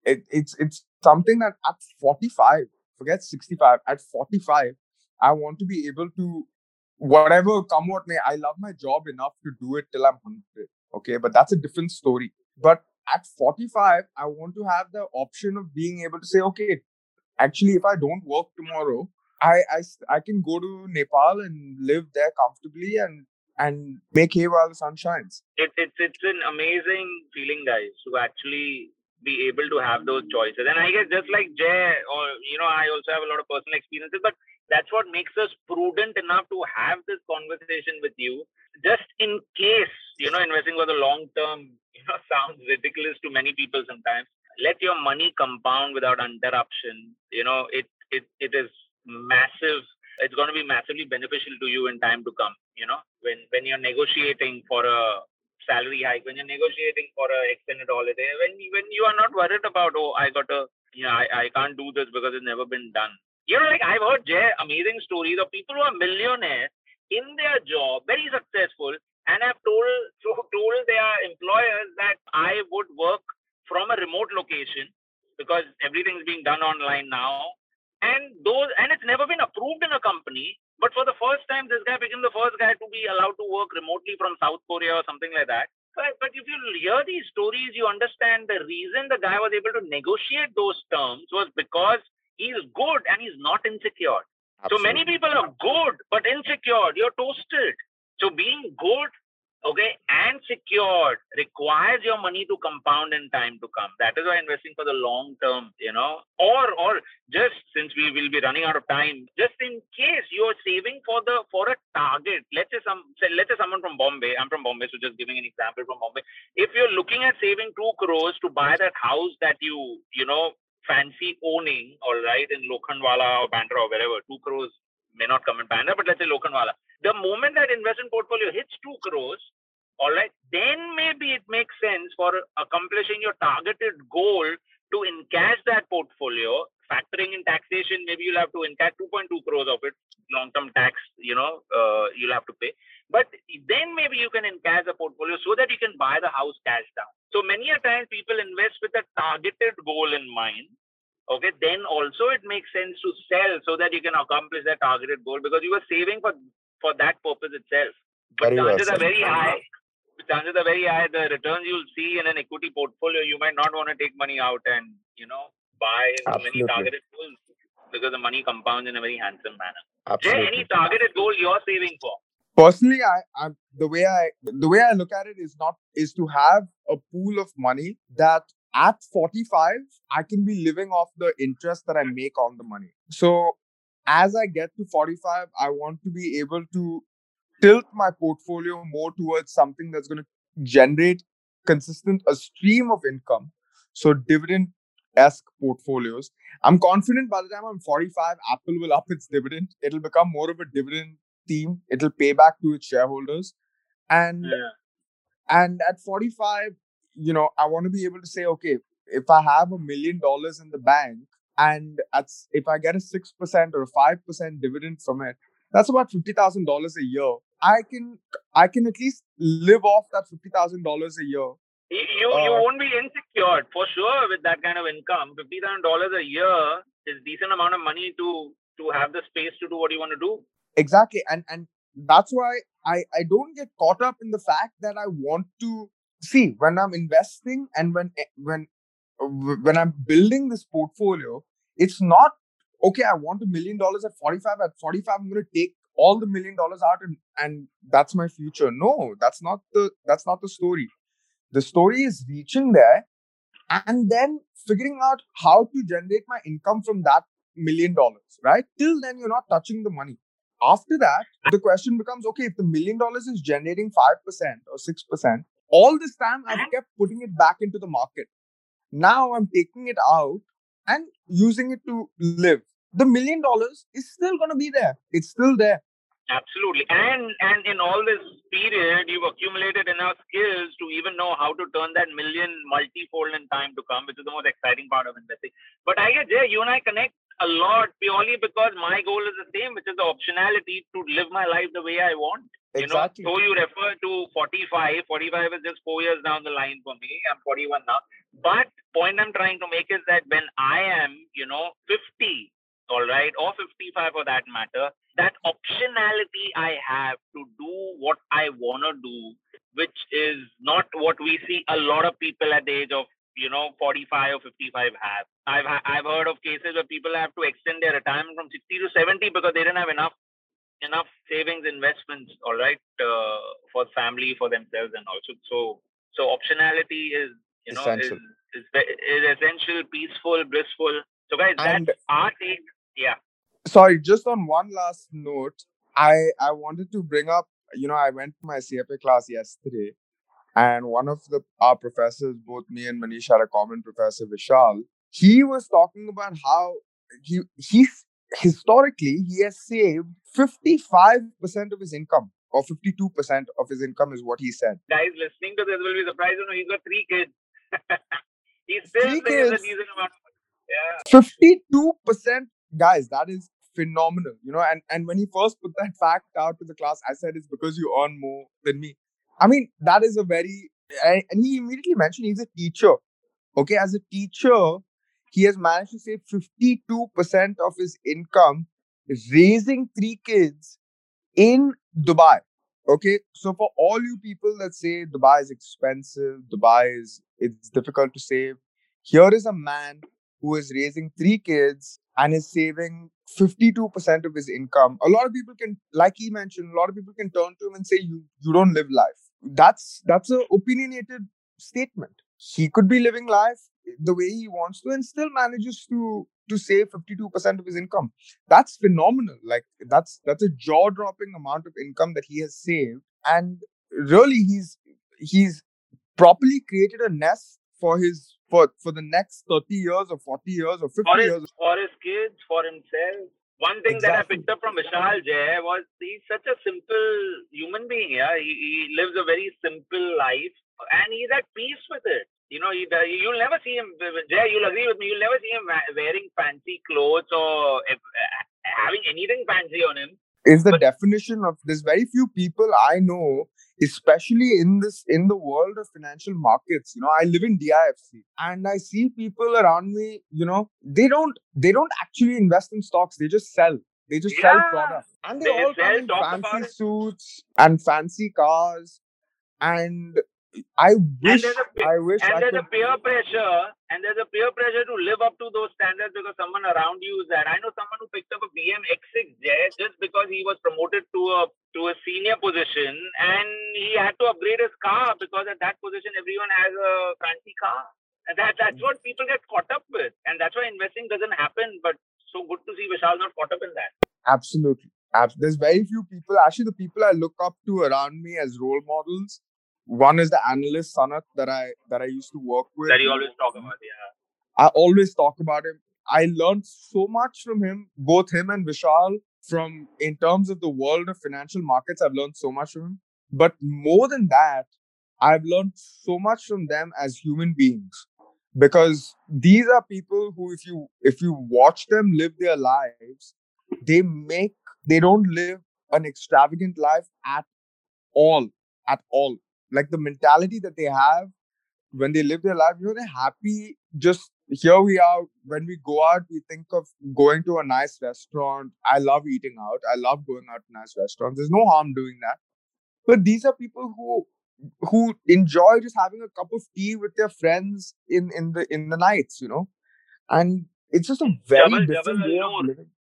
it. It's it's something that at 45, forget 65, at 45, I want to be able to whatever come what may. I love my job enough to do it till I'm 100. Okay, but that's a different story. But at 45, I want to have the option of being able to say, okay, actually, if I don't work tomorrow, I, I, I can go to Nepal and live there comfortably and and make hay while the sun shines. It, it's it's an amazing feeling, guys, to actually be able to have those choices. And I guess just like Jay, or you know, I also have a lot of personal experiences, but that's what makes us prudent enough to have this conversation with you, just in case you know investing for the long term you know *laughs* sounds ridiculous to many people sometimes. Let your money compound without interruption. You know it it, it is massive. It's going to be massively beneficial to you in time to come you know. When when you're negotiating for a salary hike when you're negotiating for a extended holiday when when you are not worried about oh i got a you know i, I can't do this because it's never been done. You know like i've heard Jay, amazing stories of people who are millionaires in their job very successful and have *laughs* told told their employers that i would work from a remote location because everything's being done online now. And those and it's never been approved in a company but for the first time this guy became the first guy to be allowed to work remotely from south korea or something like that. But, but if you hear these stories you understand the reason the guy was able to negotiate those terms was because he's good and he's not insecure Absolutely. so many people are good but insecure you're toasted so being good okay, and secured requires your money to compound in time to come. That is why investing for the long term, you know, or or just since we will be running out of time, just in case you are saving for the for a target. Let's say some say, let's say someone from Bombay. I'm from Bombay, so just giving an example from Bombay. If you're looking at saving two crores to buy that house that you you know fancy owning, all right, in Lokhandwala or Bandra or wherever, two crores may not come in Bandra, but let's say Lokhandwala. The moment that investment portfolio hits two crores, all right, then maybe it makes sense for accomplishing your targeted goal to encash that portfolio, factoring in taxation, maybe you'll have to encash 2.2 crores of it, long-term tax, you know, uh, you'll have to pay. But then maybe you can encash the portfolio so that you can buy the house cash down. So many a time people invest with a targeted goal in mind. Okay, then also it makes sense to sell so that you can accomplish that targeted goal because you were saving for for that purpose itself. But very chances well, are very high chances are very high the returns you'll see in an equity portfolio, you might not want to take money out and you know buy Absolutely. many targeted goals because the money compounds in a very handsome manner. Absolutely. Jay, any targeted goal you're saving for? Personally, I, I'm the way I the way I look at it is not is to have a pool of money that at 45 I can be living off the interest that I make on the money. So as I get to 45, I want to be able to tilt my portfolio more towards something that's going to generate consistent a stream of income. So dividend esque portfolios. I'm confident by the time i'm 45 apple will up its dividend. It'll become more of a dividend theme it'll pay back to its shareholders and yeah. and at 45 you know i want to be able to say okay if i have a million dollars in the bank and at, if i get a 6% or a 5% dividend from it that's about $50000 a year I can I can at least live off that fifty thousand dollars a year. You uh, you won't be insecure for sure with that kind of income. Fifty thousand dollars a year is decent amount of money to to have the space to do what you want to do. Exactly, and and that's why I I don't get caught up in the fact that I want to see when I'm investing and when eh, when when I'm building this portfolio. It's not okay. I want a million dollars at forty five. At forty five, I'm going to take all the million dollars out and, and that's my future no that's not the that's not the story the story is reaching there and then figuring out how to generate my income from that million dollars right till then you're not touching the money after that the question becomes okay if the million dollars is generating 5% or 6% all this time i've uh-huh. kept putting it back into the market now i'm taking it out and using it to live the million dollars is still going to be there. It's still there. Absolutely. And and in all this period, you've accumulated enough skills to even know how to turn that million multifold in time to come, which is the most exciting part of investing. But I guess, Jay, you and I connect a lot purely because my goal is the same, which is the optionality to live my life the way I want. Exactly. You know, so you refer to 45. 45 is just four years down the line for me. I'm 41 now. But point I'm trying to make is that when I am, you know, 50, all right, or 55 for that matter, that optionality I have to do what I want to do, which is not what we see a lot of people at the age of you know 45 or 55 have. I've I've heard of cases where people have to extend their retirement from 60 to 70 because they didn't have enough enough savings investments all right uh, for family for themselves and also so so optionality is you know essential. is, is is essential peaceful blissful so guys and that's our take yeah. Sorry, just on one last note, I I wanted to bring up. You know, I went to my CFA class yesterday, and one of the our professors, both me and Manish had a common professor, Vishal. He was talking about how he he historically he has saved 55% of his income or 52% of his income is what he said Guys listening to this will be surprised. You know, he's got three kids. *laughs* he still Three saves a kids? decent amount of money. Yeah. 52% guys that is phenomenal you know and and when he first put that fact out to the class i said it's because you earn more than me i mean that is a very and he immediately mentioned he's a teacher okay as a teacher he has managed to save 52% of his income raising three kids in dubai okay so for all you people that say dubai is expensive dubai is it's difficult to save here is a man who is raising three kids and is saving 52% of his income. A lot of people can, like he mentioned, a lot of people can turn to him and say, you, you don't live life. That's, that's a opinionated statement. He could be living life the way he wants to and still manages to, to save 52% of his income. That's phenomenal. Like that's, that's a jaw dropping amount of income that he has saved. And really he's, he's properly created a nest for his for for the next 30 years or 40 years or 50 For his, years for his kids, for himself. One thing that I picked up from Vishal Jay was he's such a simple human being. Yeah, he, he lives a very simple life, and he's at peace with it. You know, he, you'll never see him. Jay, you'll agree with me. You'll never see him wearing fancy clothes or uh, having anything fancy on him. is the But- definition of there's very few people I know, especially in this in the world of financial markets. You know, I live in DIFC and I see people around me, you know, they don't they don't actually invest in stocks, they just sell. They just sell products. And they, They all sell, come in fancy suits and fancy cars. And I wish there's a I wish And I there's could a peer pressure, and there's a peer pressure to live up to those standards because someone around you is that. I know someone who picked up a BM X6 Jay just because he was promoted to a to a senior position, and he had to upgrade his car because at that position everyone has a fancy car. And that that's what people get caught up with, and that's why investing doesn't happen. But so good to see Vishal not caught up in that. Absolutely. Abs- There's very few people. Actually, the people I look up to around me as role models. One is the analyst Sanat that I that I used to work with. That you always talk about, yeah. I always talk about him. I learned so much from him, both him and Vishal. From in terms of the world of financial markets, I've learned so much from him. But more than that, I've learned so much from them as human beings because these are people who, if you if you watch them live their lives, they make they don't live an extravagant life at all, at all. Like the mentality that they have when they live their life, you know, they're happy. Just here we are. When we go out, we think of going to a nice restaurant. I love eating out. I love going out to nice restaurants. There's no harm doing that. But these are people who who enjoy just having a cup of tea with their friends in in the in the nights, you know, and it's just a very Jabal- different Jabal way of living.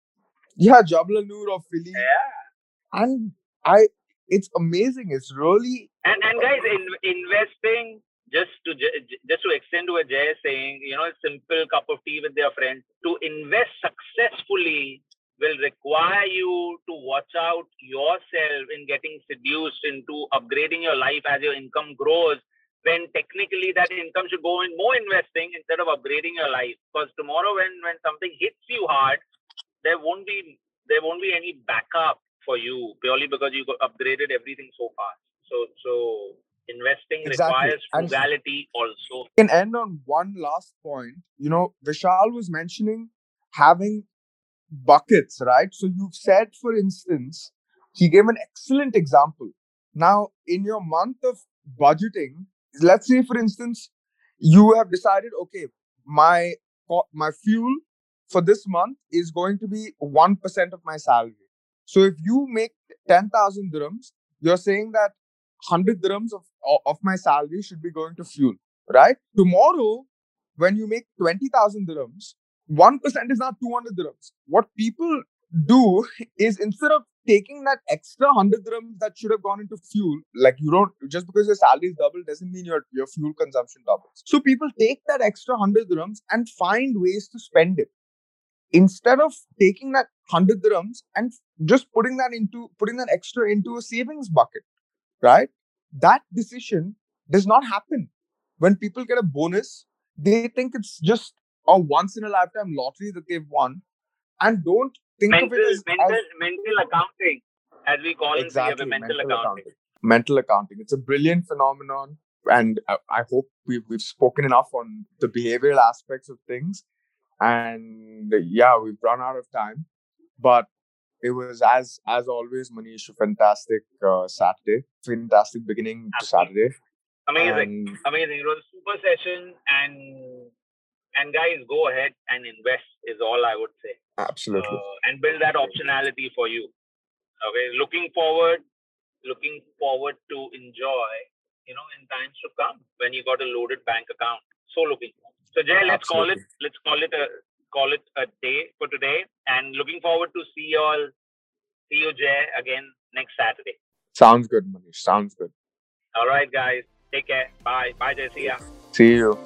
Yeah, Jabal Noor of Philly, Yeah. and I. It's amazing. It's really And and guys, in, investing just to ju- ju- just to extend to what Jay is saying, you know, a simple cup of tea with their friends. To invest successfully will require you to watch out yourself in getting seduced into upgrading your life as your income grows. When technically that income should go in more investing instead of upgrading your life. Because tomorrow, when when something hits you hard, there won't be there won't be any backup for you purely because you upgraded everything so fast. So so investing Exactly. requires And- frugality also. can end on one last point. You know, Vishal was mentioning having buckets, right? So you've said, for instance, he gave an excellent example. Now, in your month of budgeting, let's say, for instance, you have decided, okay, my my fuel for this month is going to be one percent of my salary. So if you make ten thousand dirhams, you're saying that hundred dirhams of of my salary should be going to fuel right? Tomorrow, when you make 20,000 dirhams, 1% is now 200 dirhams. What people do is instead of taking that extra 100 dirhams that should have gone into fuel, like you don't, just because your salary is double doesn't mean your, your fuel consumption doubles. So people take that extra 100 dirhams and find ways to spend it. Instead of taking that 100 dirhams and just putting that into, putting that extra into a savings bucket, right? That decision does not happen when people get a bonus, they think it's just a once in a lifetime lottery that they've won and don't think mental, of it as, mental, as mental accounting, as we call exactly it, mental, mental mental accounting. Mental accounting. It's a brilliant phenomenon, and I, I hope we've we've spoken enough on the behavioral aspects of things. And yeah, we've run out of time, but it was as as always, Manish, a fantastic uh, Saturday, fantastic beginning to Saturday. Amazing, And amazing. It was a super session, and and guys, go ahead and invest is all I would say, absolutely. uh, and build that optionality for you. Okay, looking forward, looking forward to enjoy, you know, in times to come when you got a loaded bank account. So looking forward. So Jay, let's call it let's call it a call it a day for today, and looking forward to see you all, see you Jay again next Saturday. Sounds good, Manish. Sounds good. All right, guys, take care. Bye, bye, Jay. See ya. See you.